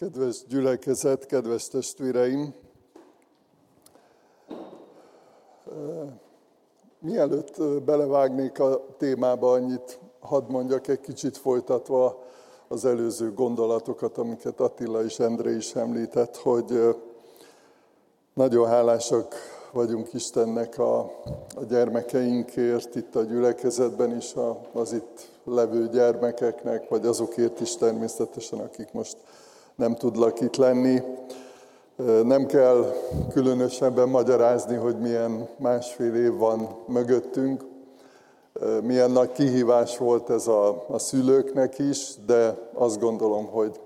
Kedves gyülekezet, kedves testvéreim! Mielőtt belevágnék a témába, annyit hadd mondjak egy kicsit folytatva az előző gondolatokat, amiket Attila és Endre is említett, hogy nagyon hálásak vagyunk Istennek a, a gyermekeinkért itt a gyülekezetben is, az itt levő gyermekeknek, vagy azokért is természetesen, akik most nem tudlak itt lenni. Nem kell különösebben magyarázni, hogy milyen másfél év van mögöttünk, milyen nagy kihívás volt ez a, a szülőknek is, de azt gondolom, hogy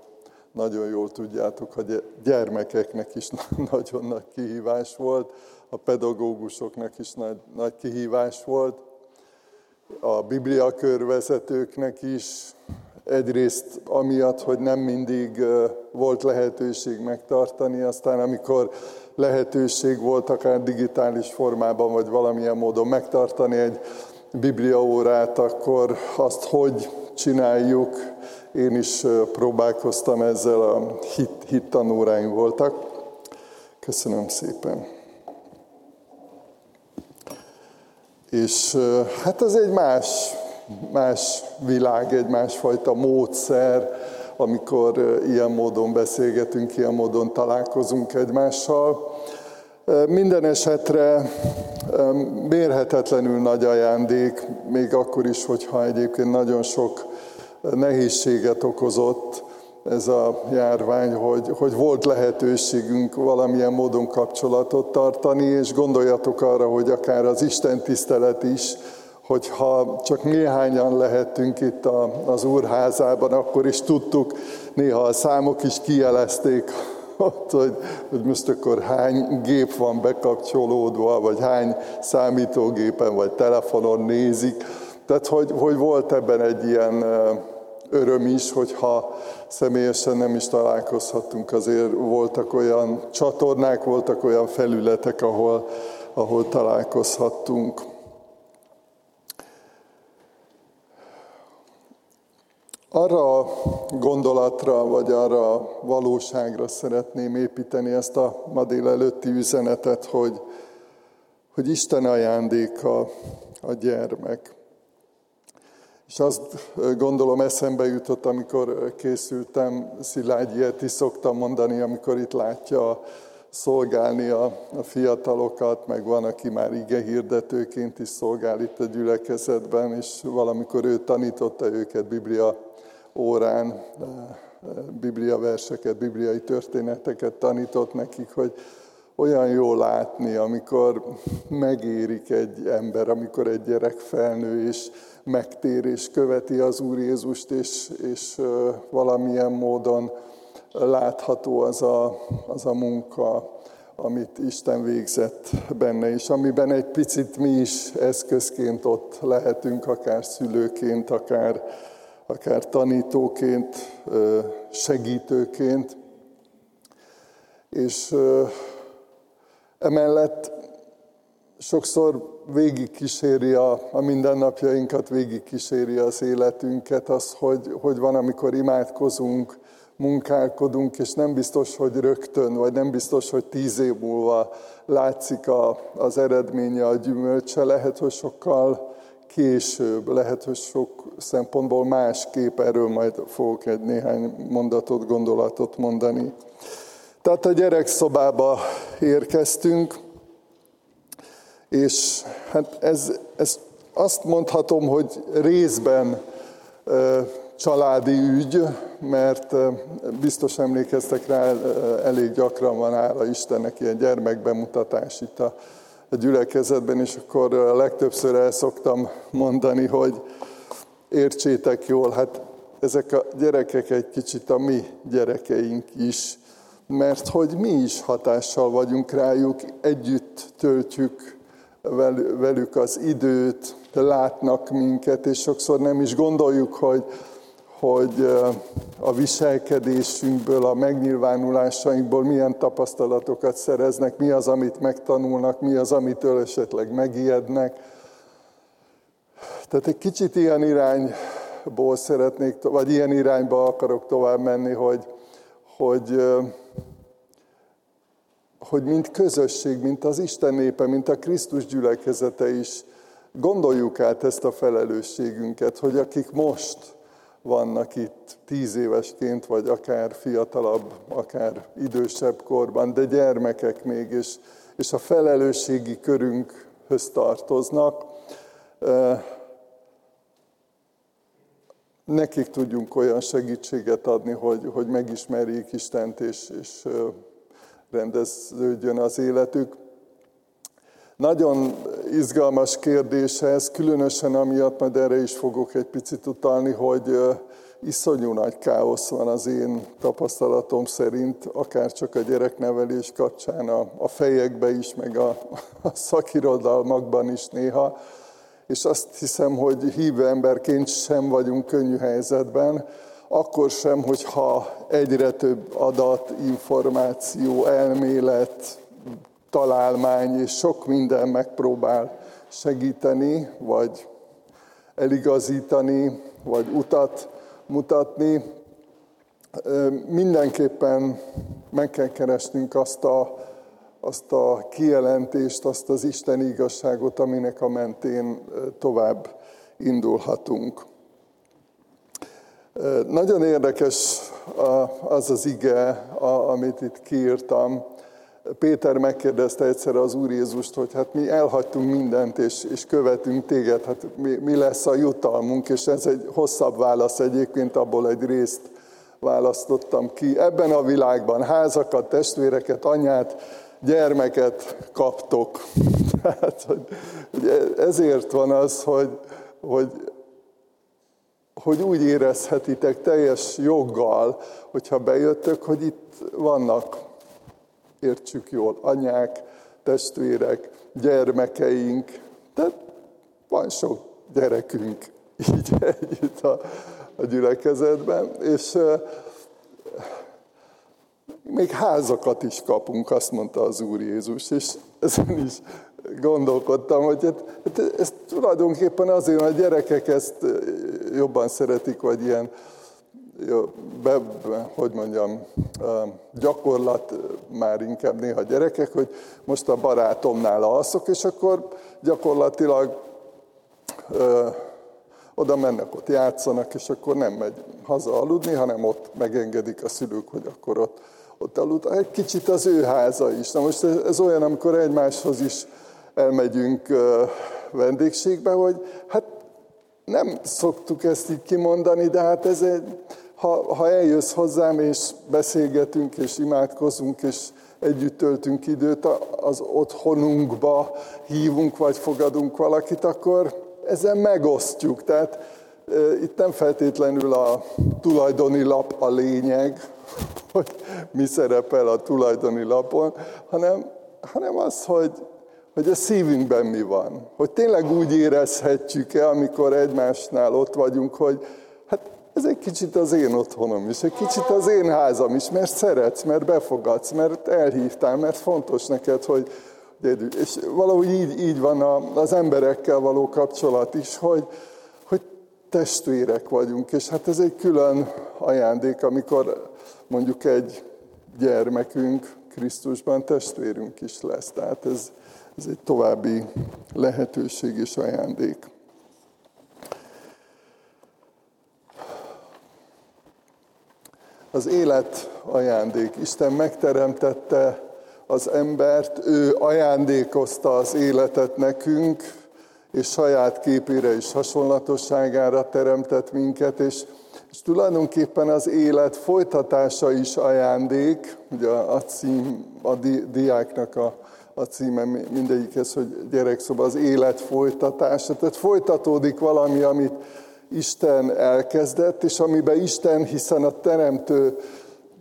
nagyon jól tudjátok, hogy gyermekeknek is nagyon nagy kihívás volt, a pedagógusoknak is nagy, nagy kihívás volt, a bibliakörvezetőknek is, Egyrészt amiatt, hogy nem mindig volt lehetőség megtartani, aztán amikor lehetőség volt akár digitális formában, vagy valamilyen módon megtartani egy bibliaórát, akkor azt hogy csináljuk, én is próbálkoztam ezzel, a hit, hittanóráim voltak. Köszönöm szépen. És hát ez egy más más világ, egy másfajta módszer, amikor ilyen módon beszélgetünk, ilyen módon találkozunk egymással. Minden esetre mérhetetlenül nagy ajándék, még akkor is, hogyha egyébként nagyon sok nehézséget okozott ez a járvány, hogy, hogy volt lehetőségünk valamilyen módon kapcsolatot tartani, és gondoljatok arra, hogy akár az Isten tisztelet is hogyha csak néhányan lehettünk itt az úrházában, akkor is tudtuk, néha a számok is kijelezték ott, hogy, hogy most akkor hány gép van bekapcsolódva, vagy hány számítógépen, vagy telefonon nézik. Tehát, hogy, hogy volt ebben egy ilyen öröm is, hogyha személyesen nem is találkozhattunk, azért voltak olyan csatornák, voltak olyan felületek, ahol, ahol találkozhattunk. Arra a gondolatra, vagy arra a valóságra szeretném építeni ezt a ma délelőtti üzenetet, hogy, hogy Isten ajándéka a gyermek. És azt gondolom eszembe jutott, amikor készültem, Szilágy ilyet is szoktam mondani, amikor itt látja szolgálni a, a fiatalokat, meg van, aki már ige hirdetőként is szolgál itt a gyülekezetben, és valamikor ő tanította őket Biblia órán biblia verseket, bibliai történeteket tanított nekik, hogy olyan jó látni, amikor megérik egy ember, amikor egy gyerek felnő és megtér és követi az Úr Jézust, és, és valamilyen módon látható az a, az a munka, amit Isten végzett benne, és amiben egy picit mi is eszközként ott lehetünk, akár szülőként, akár akár tanítóként, segítőként. És emellett sokszor végigkíséri a, a mindennapjainkat, végigkíséri az életünket az, hogy, hogy van, amikor imádkozunk, munkálkodunk, és nem biztos, hogy rögtön, vagy nem biztos, hogy tíz év múlva látszik a, az eredménye, a gyümölcse. Lehet, hogy sokkal később, lehet, hogy sok szempontból másképp, erről majd fogok egy néhány mondatot, gondolatot mondani. Tehát a gyerekszobába érkeztünk, és hát ez, ez azt mondhatom, hogy részben családi ügy, mert biztos emlékeztek rá, elég gyakran van ára Istennek ilyen gyermekbemutatás itt a a gyülekezetben, és akkor legtöbbször el szoktam mondani, hogy értsétek jól, hát ezek a gyerekek egy kicsit a mi gyerekeink is, mert hogy mi is hatással vagyunk rájuk, együtt töltjük velük az időt, látnak minket, és sokszor nem is gondoljuk, hogy hogy a viselkedésünkből, a megnyilvánulásainkból milyen tapasztalatokat szereznek, mi az, amit megtanulnak, mi az, amitől esetleg megijednek. Tehát egy kicsit ilyen irányból szeretnék, vagy ilyen irányba akarok tovább menni, hogy, hogy, hogy mint közösség, mint az Isten népe, mint a Krisztus gyülekezete is gondoljuk át ezt a felelősségünket, hogy akik most vannak itt tíz évesként, vagy akár fiatalabb, akár idősebb korban, de gyermekek még, és, és a felelősségi körünkhöz tartoznak, nekik tudjunk olyan segítséget adni, hogy, hogy megismerjék Istent, és, és rendeződjön az életük. Nagyon izgalmas kérdés ez, különösen amiatt, majd erre is fogok egy picit utalni, hogy iszonyú nagy káosz van az én tapasztalatom szerint, akár csak a gyereknevelés kapcsán, a, a fejekbe is, meg a, a szakirodalmakban is néha. És azt hiszem, hogy hívő emberként sem vagyunk könnyű helyzetben, akkor sem, hogyha egyre több adat, információ, elmélet, találmány és sok minden megpróbál segíteni, vagy eligazítani, vagy utat mutatni. Mindenképpen meg kell keresnünk azt a, azt a kijelentést, azt az Isten igazságot, aminek a mentén tovább indulhatunk. Nagyon érdekes az az ige, amit itt kiírtam. Péter megkérdezte egyszer az Úr Jézust, hogy hát mi elhagytunk mindent, és, és követünk téged, hát mi, mi lesz a jutalmunk, és ez egy hosszabb válasz egyébként, abból egy részt választottam ki. Ebben a világban házakat, testvéreket, anyát, gyermeket kaptok. Tehát, hogy, hogy ezért van az, hogy, hogy hogy úgy érezhetitek teljes joggal, hogyha bejöttök, hogy itt vannak, értsük jól, anyák, testvérek, gyermekeink, tehát van sok gyerekünk így együtt a, a gyülekezetben, és még házakat is kapunk, azt mondta az Úr Jézus, és ezen is gondolkodtam, hogy hát, hát ez tulajdonképpen azért, hogy a gyerekek ezt jobban szeretik, vagy ilyen, be, hogy mondjam, gyakorlat már inkább néha gyerekek, hogy most a barátomnál alszok, és akkor gyakorlatilag ö, oda mennek, ott játszanak, és akkor nem megy haza aludni, hanem ott megengedik a szülők, hogy akkor ott, ott alud. Egy kicsit az ő háza is. Na most ez, ez olyan, amikor egymáshoz is elmegyünk vendégségbe, hogy hát nem szoktuk ezt így kimondani, de hát ez egy, ha, ha eljössz hozzám, és beszélgetünk, és imádkozunk, és együtt töltünk időt az otthonunkba, hívunk vagy fogadunk valakit, akkor ezzel megosztjuk. Tehát itt nem feltétlenül a tulajdoni lap a lényeg, hogy mi szerepel a tulajdoni lapon, hanem, hanem az, hogy hogy a szívünkben mi van. Hogy tényleg úgy érezhetjük-e, amikor egymásnál ott vagyunk, hogy ez egy kicsit az én otthonom is, egy kicsit az én házam is, mert szeretsz, mert befogadsz, mert elhívtál, mert fontos neked, hogy és valahogy így, így van az emberekkel való kapcsolat is, hogy, hogy testvérek vagyunk, és hát ez egy külön ajándék, amikor mondjuk egy gyermekünk Krisztusban testvérünk is lesz. Tehát ez, ez egy további lehetőség és ajándék. Az élet ajándék. Isten megteremtette az embert, ő ajándékozta az életet nekünk, és saját képére és hasonlatosságára teremtett minket, és, és tulajdonképpen az élet folytatása is ajándék, ugye a cím a di, diáknak a a címe mindegyikhez, hogy gyerekszoba az élet folytatása. Tehát folytatódik valami, amit Isten elkezdett, és amiben Isten, hiszen a teremtő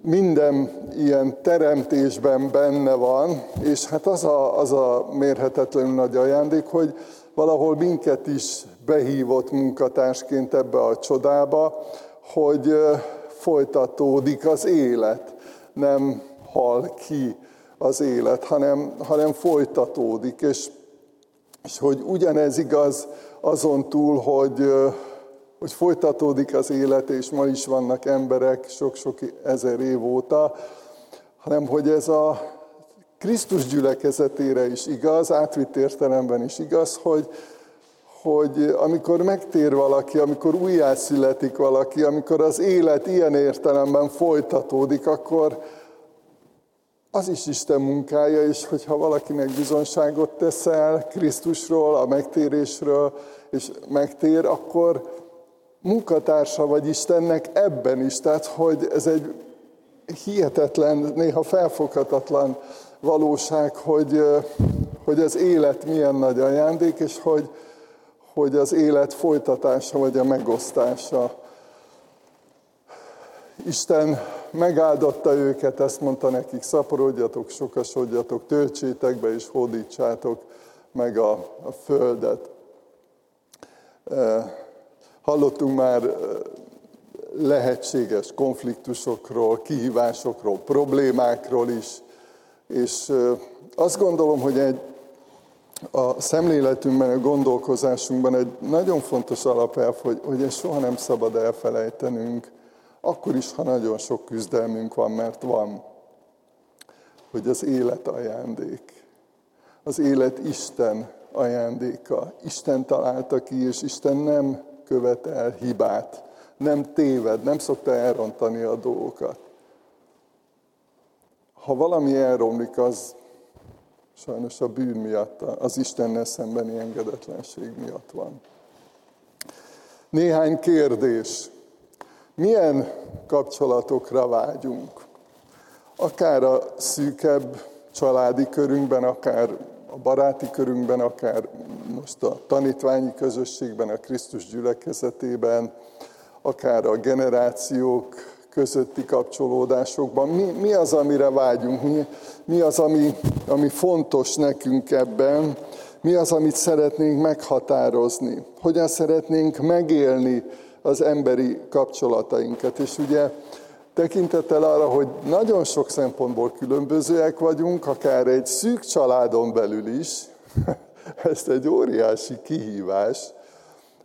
minden ilyen teremtésben benne van, és hát az a, az a mérhetetlenül nagy ajándék, hogy valahol minket is behívott munkatársként ebbe a csodába, hogy folytatódik az élet, nem hal ki az élet, hanem, hanem folytatódik, és, és hogy ugyanez igaz azon túl, hogy, hogy folytatódik az élet, és ma is vannak emberek sok-sok ezer év óta, hanem hogy ez a Krisztus gyülekezetére is igaz, átvitt értelemben is igaz, hogy, hogy amikor megtér valaki, amikor újjászületik valaki, amikor az élet ilyen értelemben folytatódik, akkor az is Isten munkája, és hogyha valakinek bizonságot teszel Krisztusról, a megtérésről, és megtér, akkor munkatársa vagy Istennek ebben is. Tehát, hogy ez egy hihetetlen, néha felfoghatatlan valóság, hogy, hogy az élet milyen nagy ajándék, és hogy, hogy az élet folytatása vagy a megosztása. Isten megáldotta őket, ezt mondta nekik, szaporodjatok, sokasodjatok, töltsétek be és hódítsátok meg a, a földet. Hallottunk már lehetséges konfliktusokról, kihívásokról, problémákról is, és azt gondolom, hogy egy, a szemléletünkben, a gondolkozásunkban egy nagyon fontos alapelv, hogy, hogy ezt soha nem szabad elfelejtenünk, akkor is, ha nagyon sok küzdelmünk van, mert van, hogy az élet ajándék. Az élet Isten ajándéka. Isten találta ki, és Isten nem követel hibát, nem téved, nem szokta elrontani a dolgokat. Ha valami elromlik, az sajnos a bűn miatt, az Istennel szembeni engedetlenség miatt van. Néhány kérdés. Milyen kapcsolatokra vágyunk? Akár a szűkebb családi körünkben, akár a baráti körünkben, akár most a tanítványi közösségben, a Krisztus gyülekezetében, akár a generációk közötti kapcsolódásokban. Mi, mi az, amire vágyunk? Mi, mi az, ami, ami fontos nekünk ebben? Mi az, amit szeretnénk meghatározni? Hogyan szeretnénk megélni az emberi kapcsolatainkat? És ugye tekintettel arra, hogy nagyon sok szempontból különbözőek vagyunk, akár egy szűk családon belül is, ez egy óriási kihívás,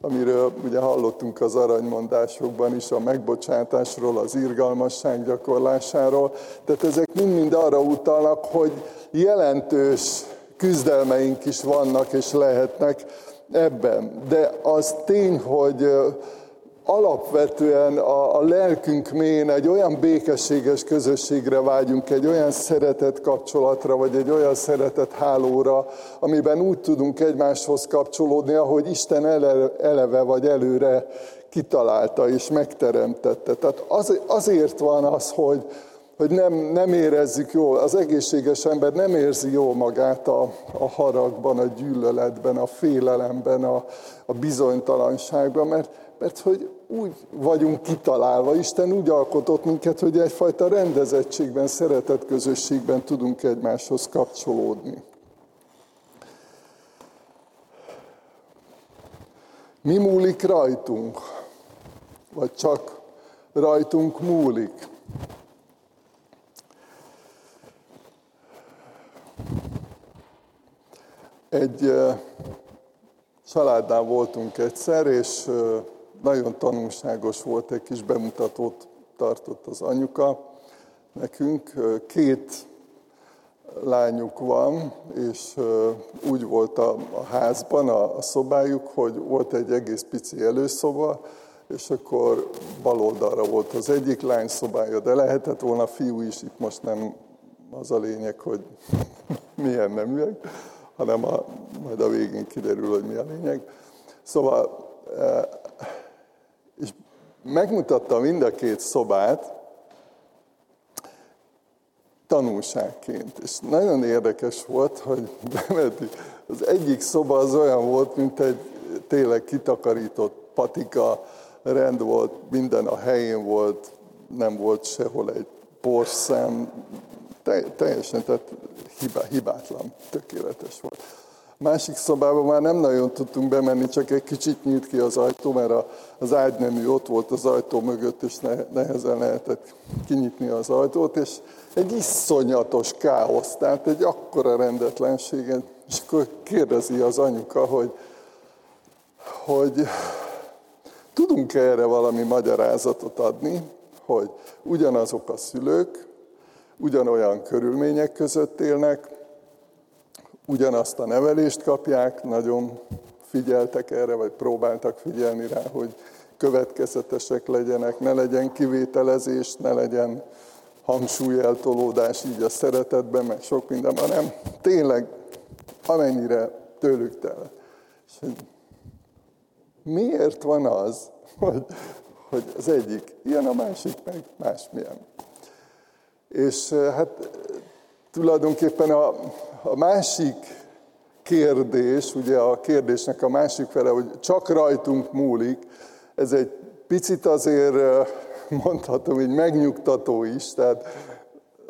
amiről ugye hallottunk az aranymondásokban is, a megbocsátásról, az irgalmasság gyakorlásáról. Tehát ezek mind-mind arra utalnak, hogy jelentős küzdelmeink is vannak és lehetnek ebben. De az tény, hogy alapvetően a, a lelkünk mélyén egy olyan békességes közösségre vágyunk, egy olyan szeretet kapcsolatra, vagy egy olyan szeretet hálóra, amiben úgy tudunk egymáshoz kapcsolódni, ahogy Isten ele, eleve vagy előre kitalálta és megteremtette. Tehát az, azért van az, hogy, hogy nem, nem érezzük jól, az egészséges ember nem érzi jól magát a, a haragban, a gyűlöletben, a félelemben, a, a bizonytalanságban, mert, mert hogy úgy vagyunk kitalálva, Isten úgy alkotott minket, hogy egyfajta rendezettségben, szeretet közösségben tudunk egymáshoz kapcsolódni. Mi múlik rajtunk? Vagy csak rajtunk múlik? Egy családnál voltunk egyszer, és nagyon tanulságos volt, egy kis bemutatót tartott az anyuka nekünk. Két lányuk van, és úgy volt a, a házban, a, a szobájuk, hogy volt egy egész pici előszoba, és akkor bal oldalra volt az egyik lány szobája, de lehetett volna fiú is, itt most nem az a lényeg, hogy milyen neműek, hanem a, majd a végén kiderül, hogy mi a lényeg. Szóval és megmutatta mind a két szobát tanulságként. És nagyon érdekes volt, hogy. Az egyik szoba az olyan volt, mint egy tényleg kitakarított patika, rend volt, minden a helyén volt, nem volt sehol egy porszem, teljesen, tehát hibátlan, tökéletes volt. Másik szobában már nem nagyon tudtunk bemenni, csak egy kicsit nyílt ki az ajtó, mert az ágynemű ott volt az ajtó mögött, és nehezen lehetett kinyitni az ajtót, és egy iszonyatos káosz, tehát egy akkora rendetlenség. És akkor kérdezi az anyuka, hogy, hogy tudunk -e erre valami magyarázatot adni, hogy ugyanazok a szülők, ugyanolyan körülmények között élnek, ugyanazt a nevelést kapják, nagyon figyeltek erre, vagy próbáltak figyelni rá, hogy következetesek legyenek, ne legyen kivételezés, ne legyen hangsúlyeltolódás így a szeretetben, meg sok minden, hanem tényleg amennyire tőlük tel. És miért van az, hogy, hogy az egyik ilyen, a másik meg másmilyen? És hát tulajdonképpen a, a másik kérdés, ugye a kérdésnek a másik fele, hogy csak rajtunk múlik, ez egy picit azért mondhatom így megnyugtató is, tehát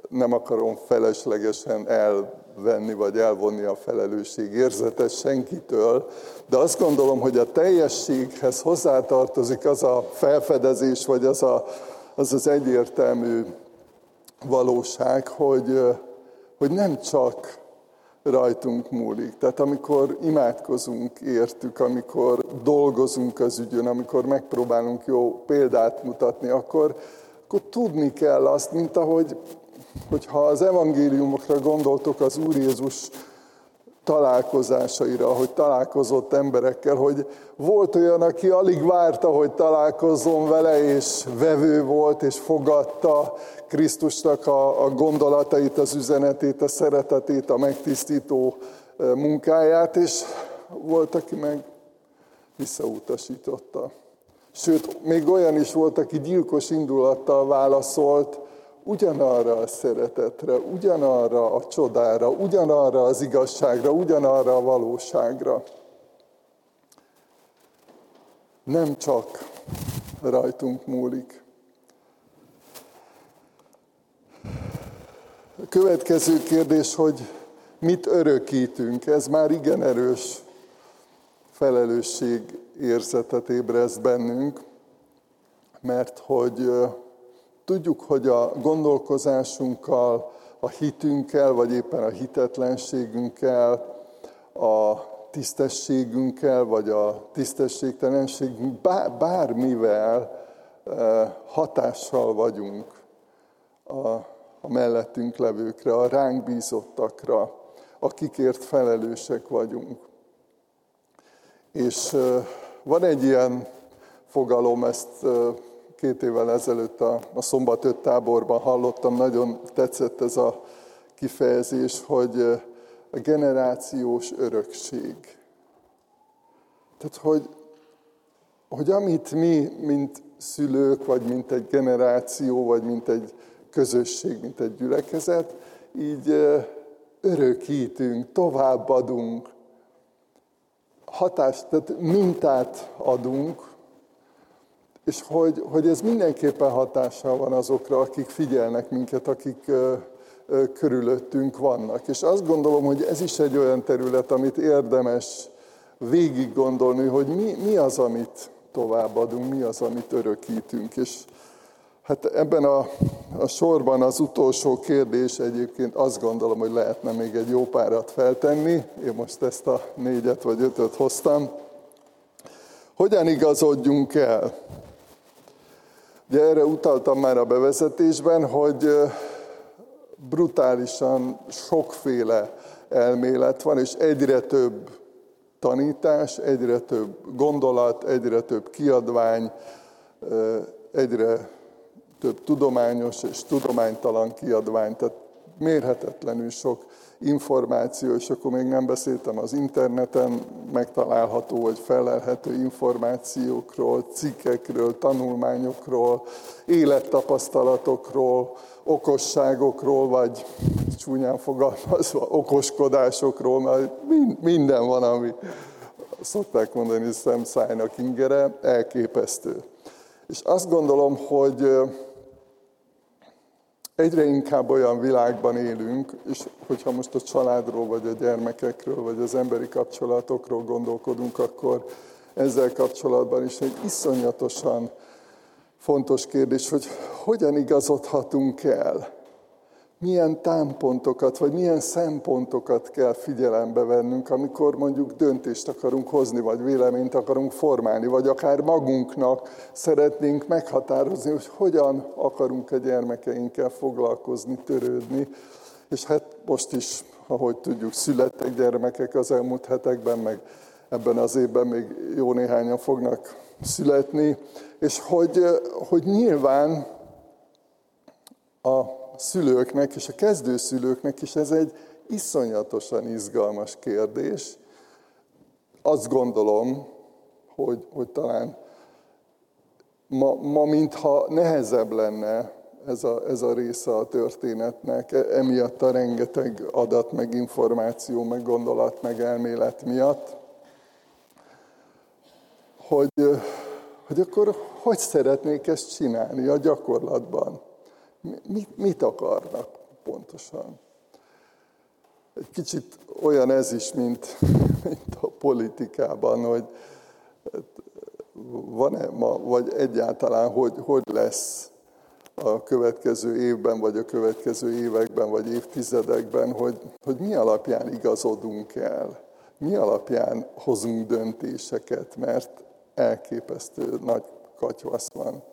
nem akarom feleslegesen elvenni vagy elvonni a felelősség érzetet senkitől, de azt gondolom, hogy a teljességhez hozzátartozik az a felfedezés, vagy az a, az, az egyértelmű valóság, hogy, hogy nem csak rajtunk múlik. Tehát amikor imádkozunk értük, amikor dolgozunk az ügyön, amikor megpróbálunk jó példát mutatni, akkor, akkor tudni kell azt, mint ahogy hogyha az evangéliumokra gondoltok az Úr Jézus találkozásaira, hogy találkozott emberekkel, hogy volt olyan, aki alig várta, hogy találkozzon vele, és vevő volt, és fogadta Krisztusnak a, a gondolatait, az üzenetét, a szeretetét, a megtisztító munkáját, és volt, aki meg visszautasította. Sőt, még olyan is volt, aki gyilkos indulattal válaszolt, ugyanarra a szeretetre, ugyanarra a csodára, ugyanarra az igazságra, ugyanarra a valóságra. Nem csak rajtunk múlik. A következő kérdés, hogy mit örökítünk, ez már igen erős felelősség érzetet ébreszt bennünk, mert hogy Tudjuk, hogy a gondolkozásunkkal, a hitünkkel, vagy éppen a hitetlenségünkkel, a tisztességünkkel, vagy a tisztességtelenségünk, bármivel eh, hatással vagyunk a, mellettünk levőkre, a ránk bízottakra, akikért felelősek vagyunk. És eh, van egy ilyen fogalom, ezt eh, két évvel ezelőtt a, a szombat öt táborban hallottam, nagyon tetszett ez a kifejezés, hogy a generációs örökség. Tehát, hogy, hogy amit mi, mint szülők, vagy mint egy generáció, vagy mint egy közösség, mint egy gyülekezet, így örökítünk, továbbadunk, hatást, tehát mintát adunk, és hogy, hogy ez mindenképpen hatással van azokra, akik figyelnek minket, akik ö, ö, körülöttünk vannak. És azt gondolom, hogy ez is egy olyan terület, amit érdemes végig gondolni, hogy mi, mi az, amit továbbadunk, mi az, amit örökítünk. És hát ebben a, a sorban az utolsó kérdés egyébként azt gondolom, hogy lehetne még egy jó párat feltenni. Én most ezt a négyet vagy ötöt hoztam. Hogyan igazodjunk el? Ugye erre utaltam már a bevezetésben, hogy brutálisan sokféle elmélet van, és egyre több tanítás, egyre több gondolat, egyre több kiadvány, egyre több tudományos és tudománytalan kiadvány, tehát mérhetetlenül sok információ, és akkor még nem beszéltem az interneten megtalálható vagy felelhető információkról, cikkekről, tanulmányokról, élettapasztalatokról, okosságokról, vagy csúnyán fogalmazva okoskodásokról, mert minden van, ami szokták mondani szemszájnak ingere, elképesztő. És azt gondolom, hogy egyre inkább olyan világban élünk, és hogyha most a családról, vagy a gyermekekről, vagy az emberi kapcsolatokról gondolkodunk, akkor ezzel kapcsolatban is egy iszonyatosan fontos kérdés, hogy hogyan igazodhatunk el milyen támpontokat, vagy milyen szempontokat kell figyelembe vennünk, amikor mondjuk döntést akarunk hozni, vagy véleményt akarunk formálni, vagy akár magunknak szeretnénk meghatározni, hogy hogyan akarunk a gyermekeinkkel foglalkozni, törődni. És hát most is, ahogy tudjuk, születtek gyermekek az elmúlt hetekben, meg ebben az évben még jó néhányan fognak születni, és hogy, hogy nyilván a szülőknek és a kezdőszülőknek is ez egy iszonyatosan izgalmas kérdés. Azt gondolom, hogy, hogy talán ma, ma mintha nehezebb lenne ez a, ez a része a történetnek, e, emiatt a rengeteg adat, meg információ, meg gondolat, meg elmélet miatt, hogy, hogy akkor hogy szeretnék ezt csinálni a gyakorlatban mit, mit akarnak pontosan. Egy kicsit olyan ez is, mint, mint a politikában, hogy van-e ma, vagy egyáltalán, hogy, hogy lesz a következő évben, vagy a következő években, vagy évtizedekben, hogy, hogy mi alapján igazodunk el, mi alapján hozunk döntéseket, mert elképesztő nagy katyvasz van.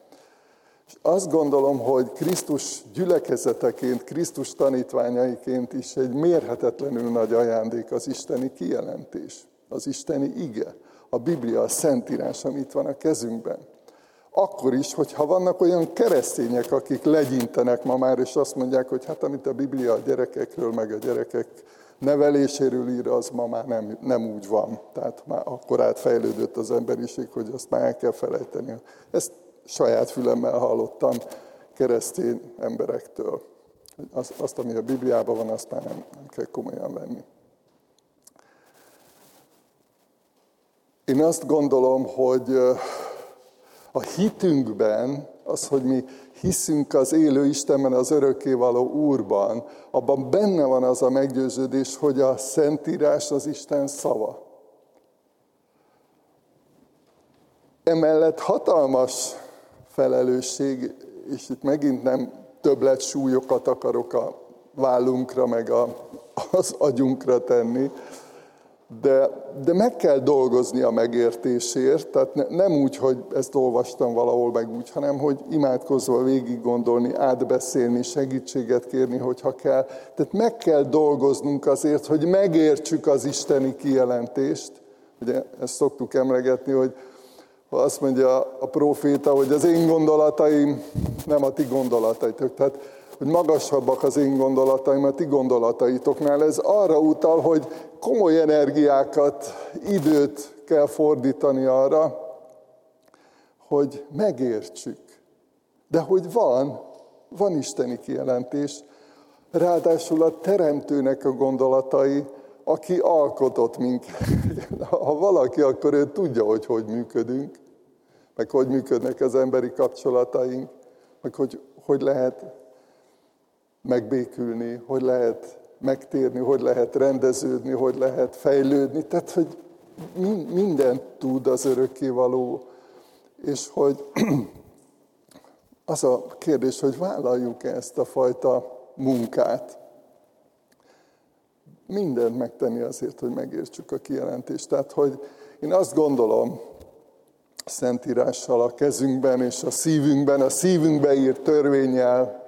És azt gondolom, hogy Krisztus gyülekezeteként, Krisztus tanítványaiként is egy mérhetetlenül nagy ajándék az isteni kijelentés, az isteni ige, a Biblia, a Szentírás, ami itt van a kezünkben. Akkor is, hogyha vannak olyan keresztények, akik legyintenek ma már, és azt mondják, hogy hát amit a Biblia a gyerekekről, meg a gyerekek neveléséről ír, az ma már nem, nem úgy van. Tehát már akkor átfejlődött az emberiség, hogy azt már el kell felejteni. Ezt saját fülemmel hallottam keresztény emberektől. Azt, azt ami a Bibliában van, azt már nem, nem kell komolyan venni. Én azt gondolom, hogy a hitünkben, az, hogy mi hiszünk az élő Istenben, az örökkévaló Úrban, abban benne van az a meggyőződés, hogy a Szentírás az Isten szava. Emellett hatalmas felelősség, és itt megint nem többlet súlyokat akarok a vállunkra, meg a, az agyunkra tenni, de, de meg kell dolgozni a megértésért, tehát ne, nem úgy, hogy ezt olvastam valahol meg úgy, hanem hogy imádkozva végig gondolni, átbeszélni, segítséget kérni, hogyha kell. Tehát meg kell dolgoznunk azért, hogy megértsük az isteni kijelentést. Ugye ezt szoktuk emlegetni, hogy azt mondja a proféta, hogy az én gondolataim nem a ti gondolataitok. Tehát, hogy magasabbak az én gondolataim a ti gondolataitoknál. Ez arra utal, hogy komoly energiákat, időt kell fordítani arra, hogy megértsük. De hogy van, van isteni kijelentés, ráadásul a teremtőnek a gondolatai, aki alkotott minket. Ha valaki, akkor ő tudja, hogy hogy működünk, meg hogy működnek az emberi kapcsolataink, meg hogy, hogy lehet megbékülni, hogy lehet megtérni, hogy lehet rendeződni, hogy lehet fejlődni. Tehát, hogy mindent tud az örökkévaló, és hogy az a kérdés, hogy vállaljuk ezt a fajta munkát, mindent megtenni azért, hogy megértsük a kijelentést. Tehát, hogy én azt gondolom, Szentírással a kezünkben és a szívünkben, a szívünkbe írt törvényel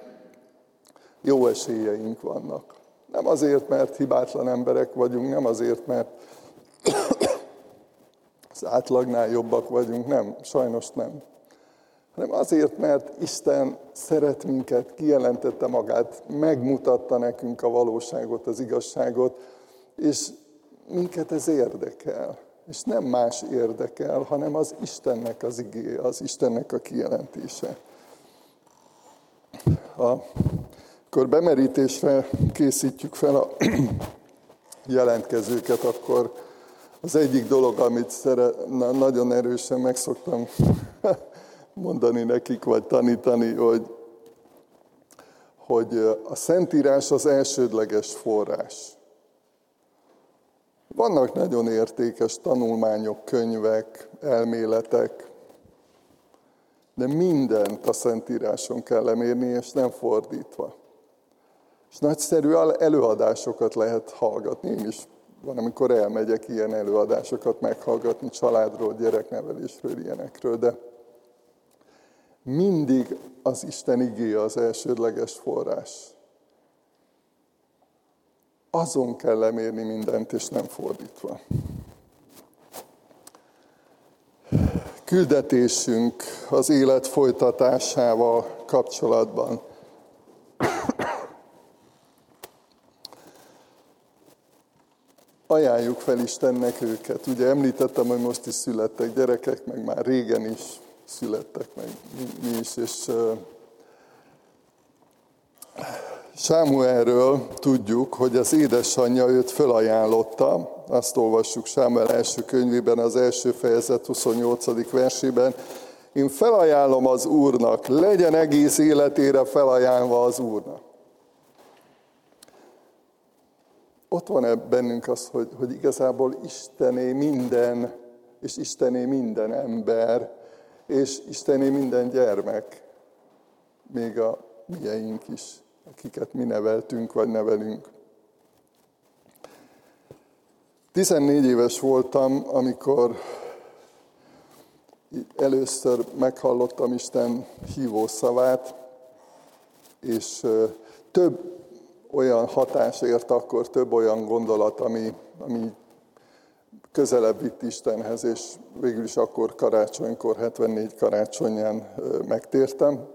jó esélyeink vannak. Nem azért, mert hibátlan emberek vagyunk, nem azért, mert az átlagnál jobbak vagyunk, nem, sajnos nem. Hanem azért, mert Isten szeret minket, kijelentette magát, megmutatta nekünk a valóságot, az igazságot, és minket ez érdekel. És nem más érdekel, hanem az Istennek az igé, az Istennek a kijelentése. A, akkor bemerítésre készítjük fel a jelentkezőket, akkor az egyik dolog, amit szere, na, nagyon erősen megszoktam mondani nekik, vagy tanítani, hogy, hogy a Szentírás az elsődleges forrás. Vannak nagyon értékes tanulmányok, könyvek, elméletek, de mindent a Szentíráson kell lemérni, és nem fordítva. És nagyszerű előadásokat lehet hallgatni. Én is van, amikor elmegyek ilyen előadásokat meghallgatni családról, gyereknevelésről, ilyenekről, de mindig az Isten igé az elsődleges forrás. Azon kell lemérni mindent, és nem fordítva. Küldetésünk az élet folytatásával kapcsolatban. Ajánljuk fel Istennek őket. Ugye említettem, hogy most is születtek gyerekek, meg már régen is születtek meg mi is, és Sámuelről tudjuk, hogy az édesanyja őt fölajánlotta, azt olvassuk Sámuel első könyvében, az első fejezet 28. versében. Én felajánlom az Úrnak, legyen egész életére felajánlva az Úrnak. Ott van-e bennünk az, hogy, hogy igazából Istené minden, és Istené minden ember, és Istené minden gyermek, még a mieink is, akiket mi neveltünk, vagy nevelünk. 14 éves voltam, amikor először meghallottam Isten hívó szavát, és több olyan hatás ért akkor, több olyan gondolat, ami, ami közelebb vitt Istenhez, és végül is akkor karácsonykor, 74 karácsonyán megtértem.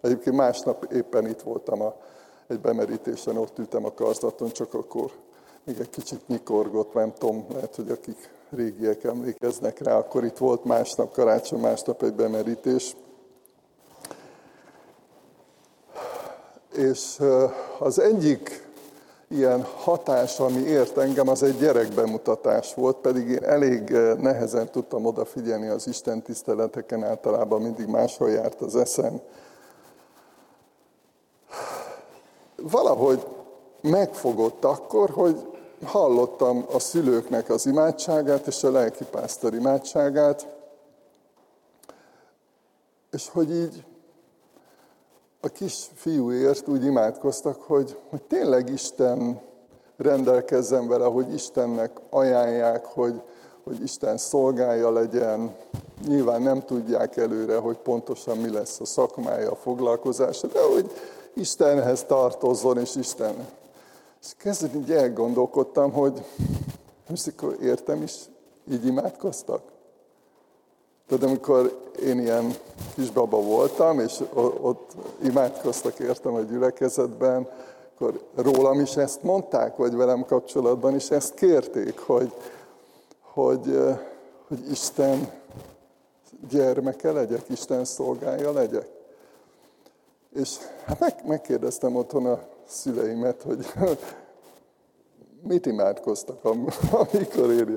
Egyébként másnap éppen itt voltam a, egy bemerítésen, ott ültem a karzaton, csak akkor még egy kicsit nyikorgott, nem tudom, lehet, hogy akik régiek emlékeznek rá, akkor itt volt másnap karácsony, másnap egy bemerítés. És az egyik ilyen hatás, ami ért engem, az egy gyerekbemutatás volt, pedig én elég nehezen tudtam odafigyelni az Isten tiszteleteken, általában mindig máshol járt az eszem. Valahogy megfogott akkor, hogy hallottam a szülőknek az imádságát és a lelkipásztor imádságát, és hogy így a kis fiúért úgy imádkoztak, hogy, hogy tényleg Isten rendelkezzen vele, hogy Istennek ajánlják, hogy, hogy Isten szolgája legyen. Nyilván nem tudják előre, hogy pontosan mi lesz a szakmája, a foglalkozása, de hogy Istenhez tartozzon, és Isten. És kezdve így elgondolkodtam, hogy most akkor értem is, így imádkoztak. Tudod, amikor én ilyen kisbaba voltam, és ott imádkoztak értem a gyülekezetben, akkor rólam is ezt mondták, vagy velem kapcsolatban is ezt kérték, hogy, hogy, hogy Isten gyermeke legyek, Isten szolgája legyek. És hát meg, megkérdeztem otthon a szüleimet, hogy mit imádkoztak, amikor én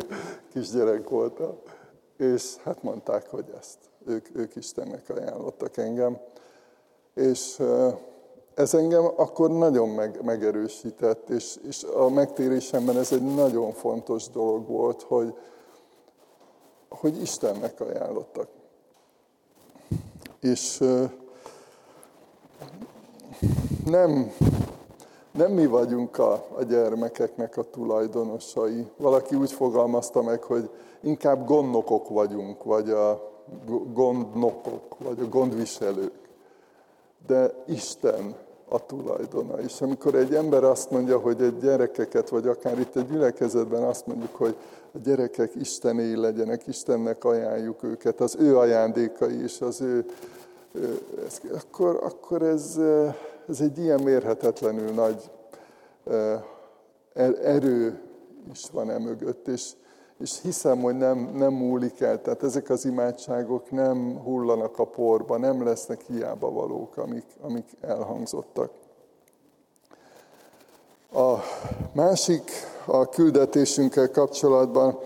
kisgyerek voltam. És hát mondták, hogy ezt. Ők, ők Istennek ajánlottak engem. És ez engem akkor nagyon meg, megerősített, és, és a megtérésemben ez egy nagyon fontos dolog volt, hogy, hogy Istennek ajánlottak. És nem, nem mi vagyunk a, a gyermekeknek a tulajdonosai. Valaki úgy fogalmazta meg, hogy inkább gondnokok vagyunk, vagy a gondnokok, vagy a gondviselők. De Isten a tulajdona. És amikor egy ember azt mondja, hogy egy gyerekeket, vagy akár itt egy gyülekezetben azt mondjuk, hogy a gyerekek Istené legyenek, Istennek ajánljuk őket, az ő ajándékai és az ő, ez, akkor, akkor ez, ez egy ilyen mérhetetlenül nagy er, erő is van e mögött, és, és hiszem, hogy nem, nem múlik el. Tehát ezek az imádságok nem hullanak a porba, nem lesznek hiába valók, amik, amik elhangzottak. A másik a küldetésünkkel kapcsolatban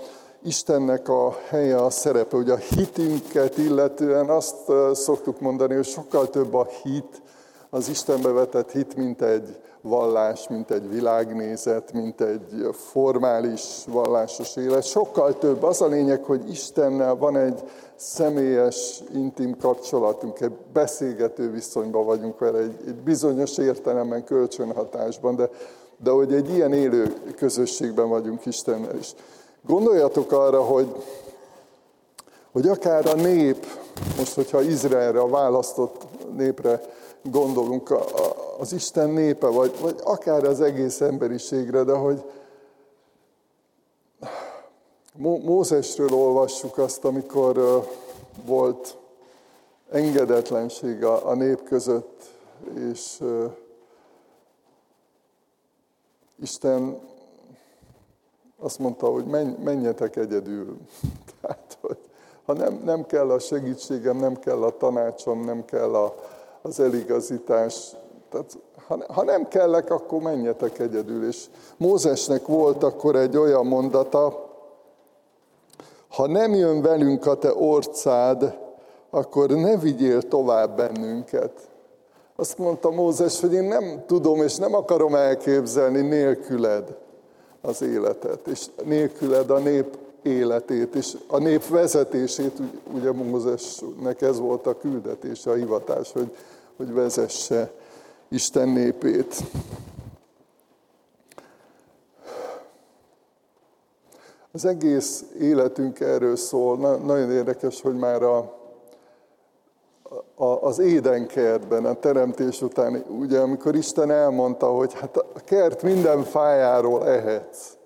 Istennek a helye, a szerepe. Ugye a hitünket illetően azt szoktuk mondani, hogy sokkal több a hit, az Istenbe vetett hit, mint egy vallás, mint egy világnézet, mint egy formális vallásos élet. Sokkal több. Az a lényeg, hogy Istennel van egy személyes, intim kapcsolatunk, egy beszélgető viszonyban vagyunk vele, egy, egy bizonyos értelemben kölcsönhatásban, de, de hogy egy ilyen élő közösségben vagyunk Istennel is. Gondoljatok arra, hogy, hogy akár a nép, most hogyha Izraelre, a választott népre gondolunk, az Isten népe, vagy, vagy akár az egész emberiségre, de hogy Mózesről olvassuk azt, amikor volt engedetlenség a, a nép között, és Isten azt mondta, hogy menjetek egyedül. Tehát, hogy ha nem, nem kell a segítségem, nem kell a tanácsom, nem kell a, az eligazítás, tehát ha, ha nem kellek, akkor menjetek egyedül. És Mózesnek volt akkor egy olyan mondata, ha nem jön velünk a te orcád, akkor ne vigyél tovább bennünket. Azt mondta Mózes, hogy én nem tudom és nem akarom elképzelni nélküled az életet, és nélküled a nép életét, és a nép vezetését, ugye Mózesnek ez volt a küldetése, a hivatás, hogy, hogy vezesse Isten népét. Az egész életünk erről szól. Na, nagyon érdekes, hogy már a, a, az édenkertben, a teremtés után, ugye amikor Isten elmondta, hogy hát a kert minden fájáról ehetsz,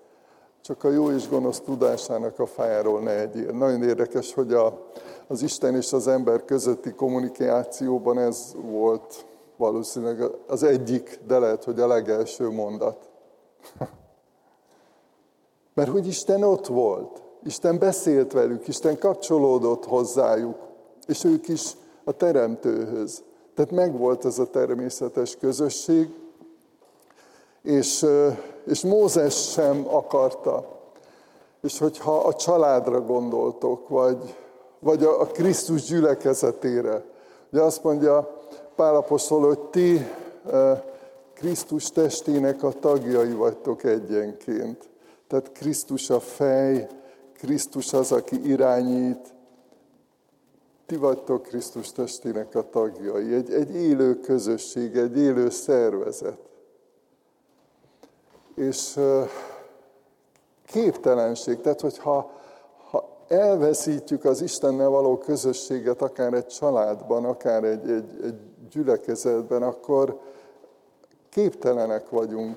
csak a jó és gonosz tudásának a fájáról ne egyél. Nagyon érdekes, hogy a, az Isten és az ember közötti kommunikációban ez volt valószínűleg az egyik, de lehet, hogy a legelső mondat. Mert hogy Isten ott volt, Isten beszélt velük, Isten kapcsolódott hozzájuk, és ők is a teremtőhöz. Tehát megvolt ez a természetes közösség, és, és Mózes sem akarta. És hogyha a családra gondoltok, vagy, vagy a, Krisztus gyülekezetére, ugye azt mondja Pál apostol, hogy ti Krisztus testének a tagjai vagytok egyenként. Tehát Krisztus a fej, Krisztus az, aki irányít. Ti vagytok Krisztus testének a tagjai. Egy, egy élő közösség, egy élő szervezet. És képtelenség, tehát hogyha ha elveszítjük az Istennel való közösséget, akár egy családban, akár egy, egy, egy gyülekezetben, akkor képtelenek vagyunk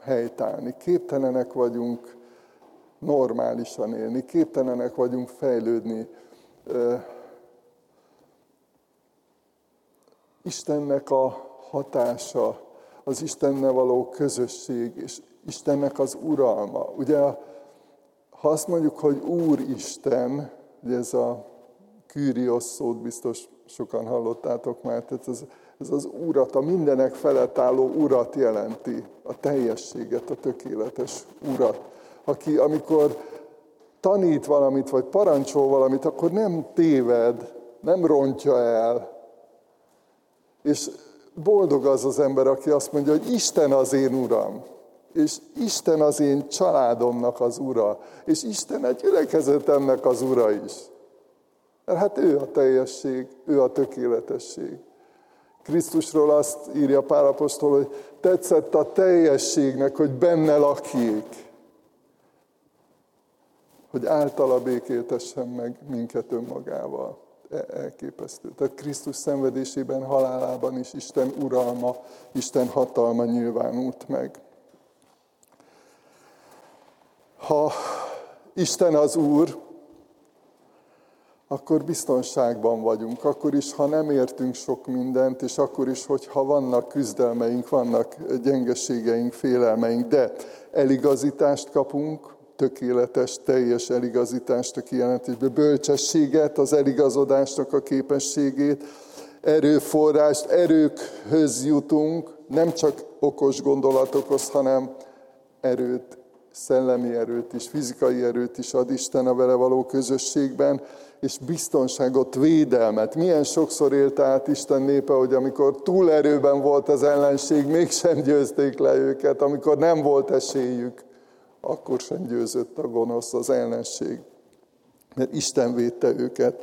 helytállni, képtelenek vagyunk normálisan élni, képtelenek vagyunk fejlődni. Istennek a hatása, az Istennel való közösség, és Istennek az uralma. Ugye, ha azt mondjuk, hogy Úr Isten, ugye ez a Kyrios szót biztos sokan hallottátok már, tehát ez, ez az urat, a mindenek felett álló urat jelenti, a teljességet, a tökéletes urat, aki amikor tanít valamit, vagy parancsol valamit, akkor nem téved, nem rontja el. És boldog az az ember, aki azt mondja, hogy Isten az én uram, és Isten az én családomnak az ura, és Isten a gyülekezetemnek az ura is. Mert hát ő a teljesség, ő a tökéletesség. Krisztusról azt írja Pál Apostol, hogy tetszett a teljességnek, hogy benne lakjék, hogy általa békéltessen meg minket önmagával. E, elképesztő. Tehát Krisztus szenvedésében, halálában is Isten uralma, Isten hatalma nyilvánult meg. Ha Isten az Úr, akkor biztonságban vagyunk, akkor is, ha nem értünk sok mindent, és akkor is, hogyha vannak küzdelmeink, vannak gyengeségeink, félelmeink, de eligazítást kapunk, tökéletes, teljes eligazítást a kijelentésbe, bölcsességet, az eligazodásnak a képességét, erőforrást, erőkhöz jutunk, nem csak okos gondolatokhoz, hanem erőt, szellemi erőt is, fizikai erőt is ad Isten a vele való közösségben, és biztonságot, védelmet. Milyen sokszor élte át Isten népe, hogy amikor túlerőben volt az ellenség, mégsem győzték le őket, amikor nem volt esélyük, akkor sem győzött a gonosz, az ellenség. Mert Isten védte őket.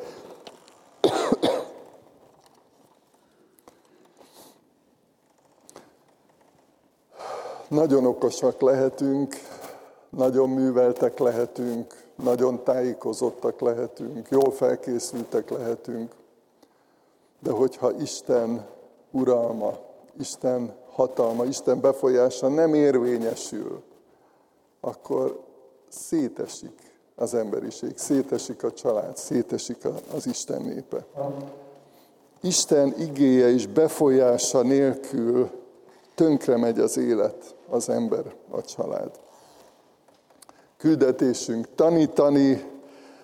Nagyon okosak lehetünk, nagyon műveltek lehetünk, nagyon tájékozottak lehetünk, jól felkészültek lehetünk, de hogyha Isten uralma, Isten hatalma, Isten befolyása nem érvényesül, akkor szétesik az emberiség, szétesik a család, szétesik az Isten népe. Isten igéje és befolyása nélkül tönkre megy az élet, az ember, a család küldetésünk tanítani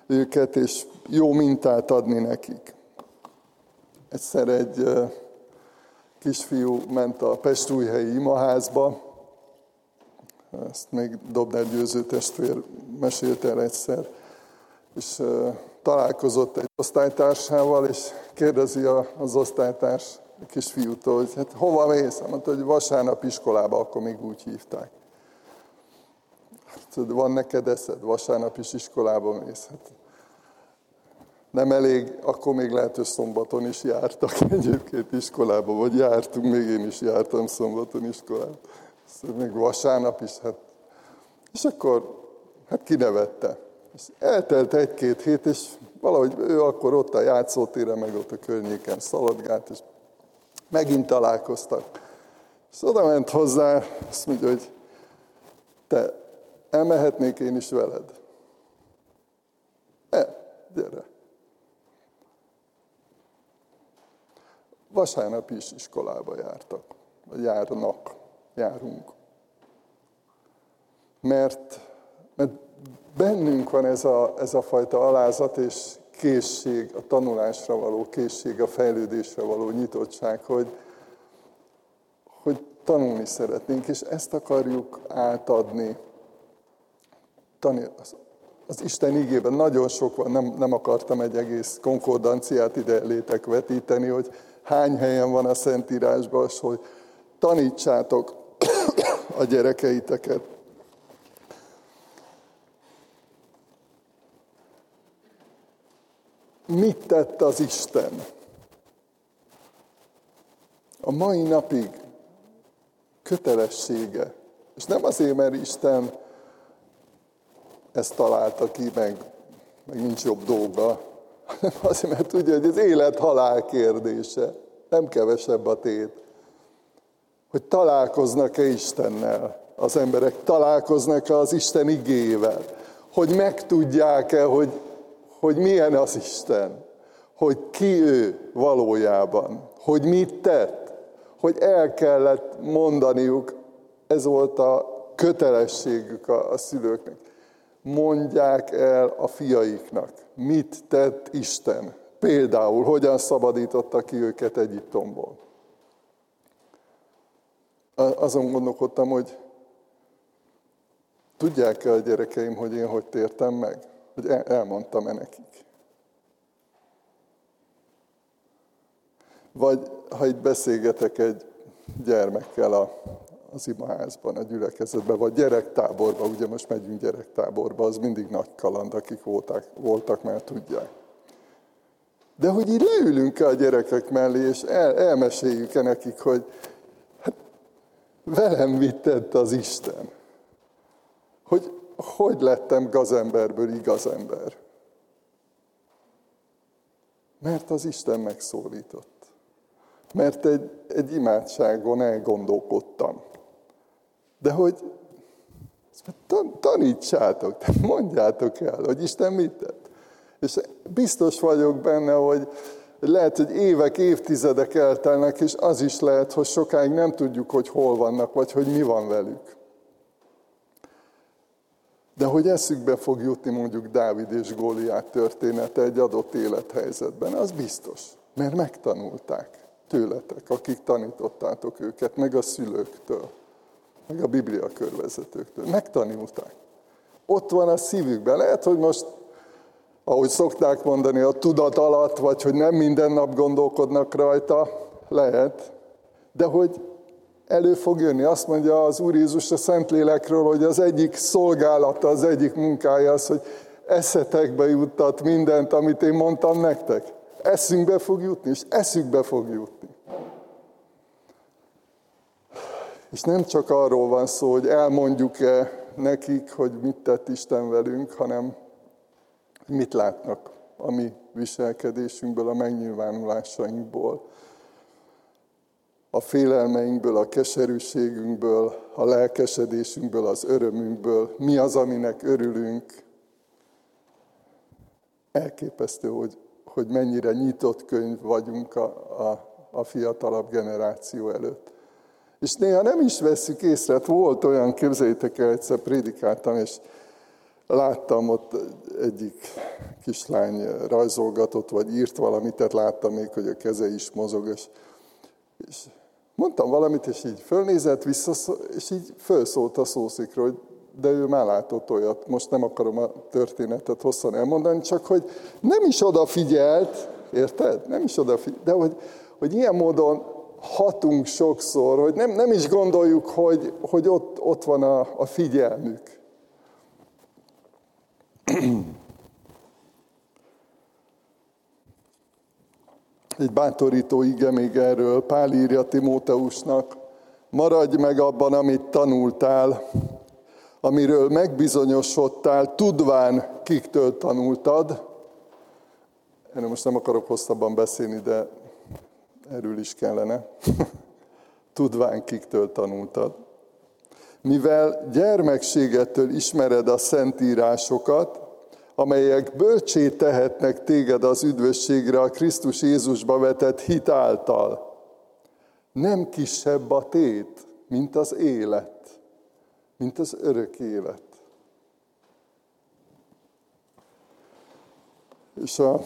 őket, és jó mintát adni nekik. Egyszer egy kisfiú ment a Pestújhelyi imaházba, ezt még Dobner Győző testvér mesélt el egyszer, és találkozott egy osztálytársával, és kérdezi az osztálytárs a kisfiútól, hogy hát hova mész? Mondta, hogy vasárnap iskolába, akkor még úgy hívták. Tudod, van neked eszed, vasárnap is iskolába mész. Hát nem elég, akkor még lehet, hogy szombaton is jártak egyébként iskolába, vagy jártunk, még én is jártam szombaton iskolába. Szóval még vasárnap is, hát. És akkor, hát kinevette. És eltelt egy-két hét, és valahogy ő akkor ott a játszótére, meg ott a környéken szaladgált, és megint találkoztak. És oda ment hozzá, azt mondja, hogy te elmehetnék én is veled. E, gyere. Vasárnap is iskolába jártak, vagy járnak, járunk. Mert, mert bennünk van ez a, ez a fajta alázat és készség, a tanulásra való készség, a fejlődésre való nyitottság, hogy, hogy tanulni szeretnénk, és ezt akarjuk átadni tani, az, az Isten igében nagyon sok van, nem, nem akartam egy egész konkordanciát ide létek vetíteni, hogy hány helyen van a Szentírásban, hogy tanítsátok a gyerekeiteket. Mit tett az Isten? A mai napig kötelessége. És nem azért, mert Isten ezt találta ki, meg, meg nincs jobb dolga, hanem azért, mert tudja, hogy ez élet-halál kérdése, nem kevesebb a tét. Hogy találkoznak-e Istennel? Az emberek, találkoznak-e az Isten igével, hogy megtudják-e, hogy, hogy milyen az Isten, hogy ki ő valójában, hogy mit tett, hogy el kellett mondaniuk, ez volt a kötelességük a, a szülőknek mondják el a fiaiknak, mit tett Isten. Például, hogyan szabadította ki őket Egyiptomból. Azon gondolkodtam, hogy tudják-e a gyerekeim, hogy én hogy tértem meg? Hogy elmondtam-e nekik? Vagy ha itt beszélgetek egy gyermekkel a az imaházban, a gyülekezetben, vagy gyerektáborban, ugye most megyünk gyerektáborba, az mindig nagy kaland, akik voltak, voltak már tudják. De hogy így leülünk a gyerekek mellé, és el, elmeséljük-e nekik, hogy hát velem mit tett az Isten? Hogy hogy lettem gazemberből igaz ember? Mert az Isten megszólított. Mert egy, egy imádságon elgondolkodtam. De hogy tanítsátok, mondjátok el, hogy Isten mit tett. És biztos vagyok benne, hogy lehet, hogy évek, évtizedek eltelnek, és az is lehet, hogy sokáig nem tudjuk, hogy hol vannak, vagy hogy mi van velük. De hogy eszükbe fog jutni mondjuk Dávid és Góliát története egy adott élethelyzetben, az biztos. Mert megtanulták tőletek, akik tanítottátok őket, meg a szülőktől meg a Biblia körvezetőktől. Megtanulták. Ott van a szívükben. Lehet, hogy most, ahogy szokták mondani, a tudat alatt, vagy hogy nem minden nap gondolkodnak rajta, lehet, de hogy elő fog jönni. Azt mondja az Úr Jézus a Szentlélekről, hogy az egyik szolgálata, az egyik munkája az, hogy eszetekbe juttat mindent, amit én mondtam nektek. Eszünkbe fog jutni, és eszükbe fog jutni. És nem csak arról van szó, hogy elmondjuk-e nekik, hogy mit tett Isten velünk, hanem mit látnak a mi viselkedésünkből, a megnyilvánulásainkból, a félelmeinkből, a keserűségünkből, a lelkesedésünkből, az örömünkből, mi az, aminek örülünk. Elképesztő, hogy, hogy mennyire nyitott könyv vagyunk a, a, a fiatalabb generáció előtt. És néha nem is veszük észre, hát volt olyan, képzeljétek el, egyszer prédikáltam, és láttam ott egyik kislány rajzolgatott, vagy írt valamit, tehát láttam még, hogy a keze is mozog, és, és mondtam valamit, és így fölnézett vissza, és így fölszólt a szószikra, hogy de ő már látott olyat. Most nem akarom a történetet hosszan elmondani, csak hogy nem is odafigyelt, érted? Nem is odafigyelt, de hogy, hogy ilyen módon hatunk sokszor, hogy nem, nem is gondoljuk, hogy, hogy ott, ott van a, a figyelmük. Egy bátorító ige még erről, Pál írja Timóteusnak, maradj meg abban, amit tanultál, amiről megbizonyosodtál, tudván kiktől tanultad. Én most nem akarok hosszabban beszélni, de erről is kellene. Tudván kiktől tanultad. Mivel gyermekségettől ismered a szentírásokat, amelyek bölcsé tehetnek téged az üdvösségre a Krisztus Jézusba vetett hit által. Nem kisebb a tét, mint az élet, mint az örök élet. És a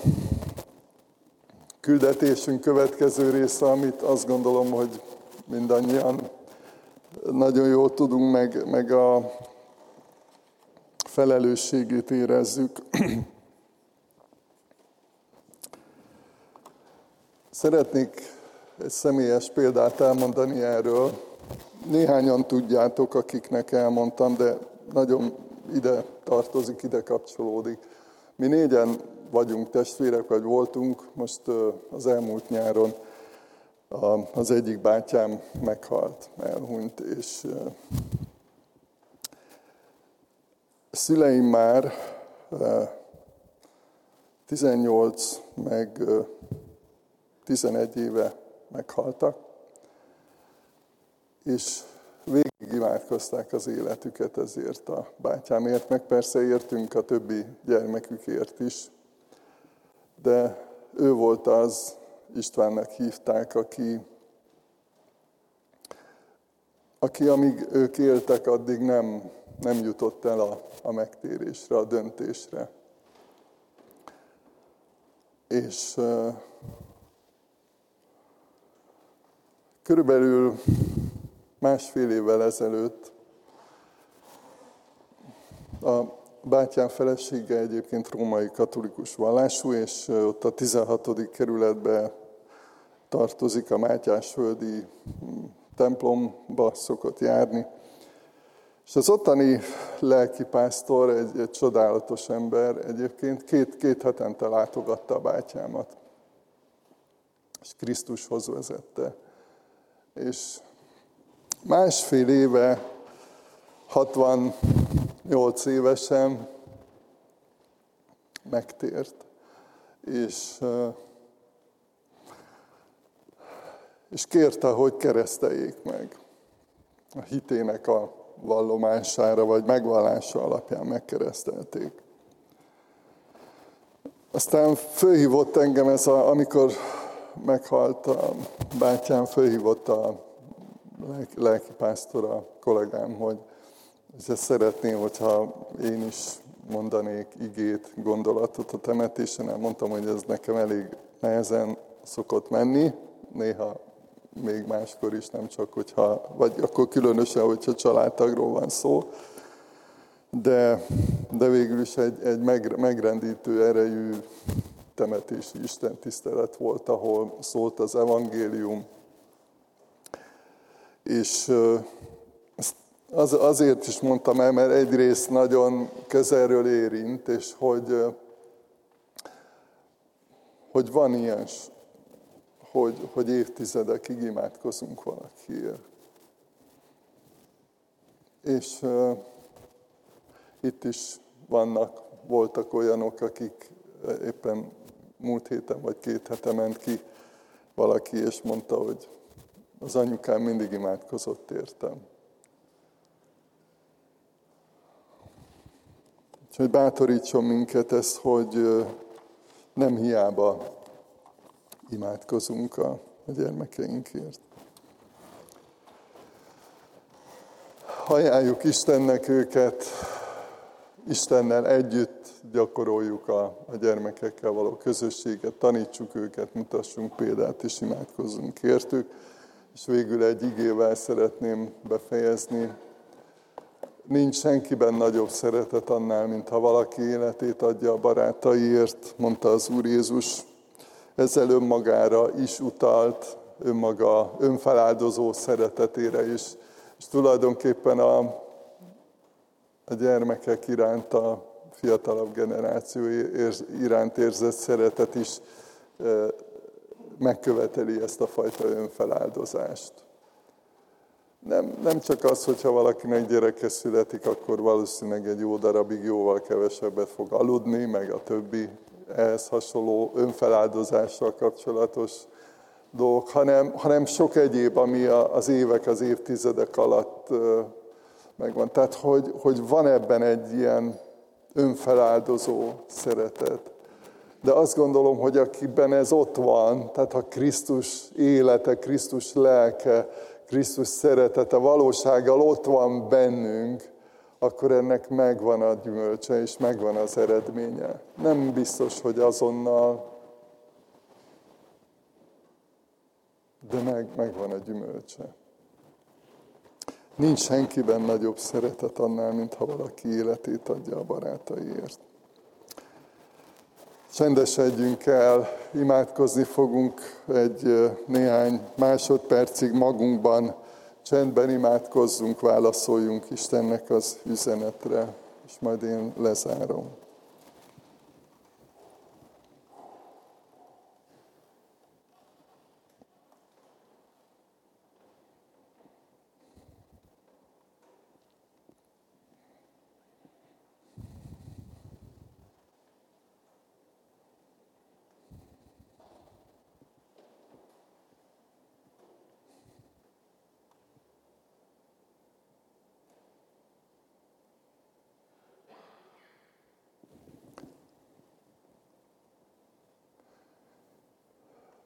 küldetésünk következő része, amit azt gondolom, hogy mindannyian nagyon jól tudunk, meg, meg a felelősségét érezzük. Szeretnék egy személyes példát elmondani erről. Néhányan tudjátok, akiknek elmondtam, de nagyon ide tartozik, ide kapcsolódik. Mi négyen vagyunk testvérek, vagy voltunk, most az elmúlt nyáron az egyik bátyám meghalt, elhunyt, és szüleim már 18 meg 11 éve meghaltak, és végig imádkozták az életüket ezért a bátyámért, meg persze értünk a többi gyermekükért is de ő volt az, Istvánnak hívták, aki, aki amíg ők éltek, addig nem, nem jutott el a, a megtérésre, a döntésre. És uh, körülbelül másfél évvel ezelőtt a bátyám felesége egyébként római katolikus vallású, és ott a 16. kerületbe tartozik a Mátyásföldi hm, templomba szokott járni. És az ottani lelkipásztor, egy, egy csodálatos ember, egyébként két, két hetente látogatta a bátyámat, és Krisztushoz vezette. És másfél éve, 60 nyolc évesen megtért, és, és kérte, hogy kereszteljék meg a hitének a vallomására, vagy megvallása alapján megkeresztelték. Aztán fölhívott engem ez, a, amikor meghalt a bátyám, fölhívott a lelkipásztor, a kollégám, hogy és ezt szeretném, hogyha én is mondanék igét, gondolatot a temetésen. Mondtam, hogy ez nekem elég nehezen szokott menni, néha még máskor is, nem csak hogyha, vagy akkor különösen, hogyha családtagról van szó, de, de végül is egy, egy megrendítő erejű temetési Isten tisztelet volt, ahol szólt az evangélium. És az, azért is mondtam el, mert egyrészt nagyon közelről érint, és hogy, hogy van ilyen, hogy, hogy évtizedekig imádkozunk valakiért. És uh, itt is vannak, voltak olyanok, akik éppen múlt héten vagy két hete ment ki valaki, és mondta, hogy az anyukám mindig imádkozott értem. Úgyhogy bátorítson minket ez, hogy nem hiába imádkozunk a gyermekeinkért. Ajánljuk Istennek őket, Istennel együtt gyakoroljuk a, a gyermekekkel való közösséget, tanítsuk őket, mutassunk példát és imádkozzunk értük. És végül egy igével szeretném befejezni. Nincs senkiben nagyobb szeretet annál, mint ha valaki életét adja a barátaiért, mondta az Úr Jézus. Ezzel önmagára is utalt, önmaga önfeláldozó szeretetére is. És tulajdonképpen a, a gyermekek iránt, a fiatalabb generáció iránt érzett szeretet is megköveteli ezt a fajta önfeláldozást. Nem, nem csak az, hogyha valakinek gyereke születik, akkor valószínűleg egy jó darabig jóval kevesebbet fog aludni, meg a többi ehhez hasonló önfeláldozással kapcsolatos dolgok, hanem, hanem sok egyéb, ami az évek, az évtizedek alatt megvan. Tehát, hogy, hogy van ebben egy ilyen önfeláldozó szeretet. De azt gondolom, hogy akiben ez ott van, tehát ha Krisztus élete, Krisztus lelke, Krisztus szeretete valósággal ott van bennünk, akkor ennek megvan a gyümölcse, és megvan az eredménye. Nem biztos, hogy azonnal, de meg, megvan a gyümölcse. Nincs senkiben nagyobb szeretet annál, mint ha valaki életét adja a barátaiért. Csendesedjünk el, imádkozni fogunk egy néhány másodpercig magunkban, csendben imádkozzunk, válaszoljunk Istennek az üzenetre, és majd én lezárom.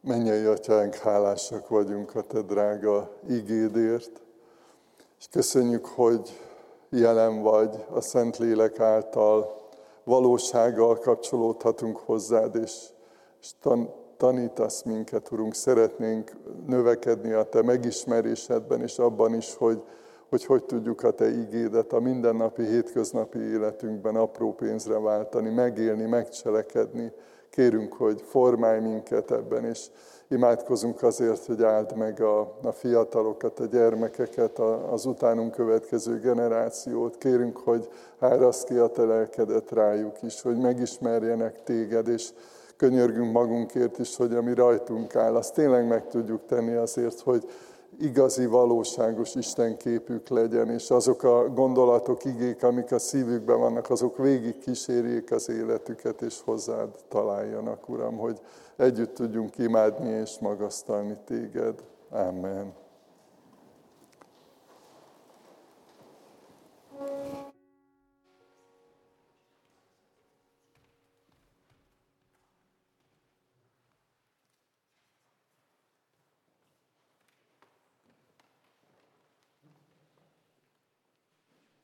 Mennyei Atyánk, hálásak vagyunk a Te drága igédért, és köszönjük, hogy jelen vagy a Szentlélek által, valósággal kapcsolódhatunk hozzád, és, és tan, tanítasz minket, Urunk. Szeretnénk növekedni a Te megismerésedben, és abban is, hogy hogy hogy tudjuk a Te igédet a mindennapi, hétköznapi életünkben apró pénzre váltani, megélni, megcselekedni, Kérünk, hogy formálj minket ebben, és imádkozunk azért, hogy áld meg a, a fiatalokat, a gyermekeket, a, az utánunk következő generációt. Kérünk, hogy áraszt ki a te lelkedet rájuk is, hogy megismerjenek téged, és könyörgünk magunkért is, hogy ami rajtunk áll, azt tényleg meg tudjuk tenni azért, hogy igazi, valóságos Isten képük legyen, és azok a gondolatok, igék, amik a szívükben vannak, azok végig kísérjék az életüket, és hozzád találjanak, Uram, hogy együtt tudjunk imádni és magasztalni téged. Amen.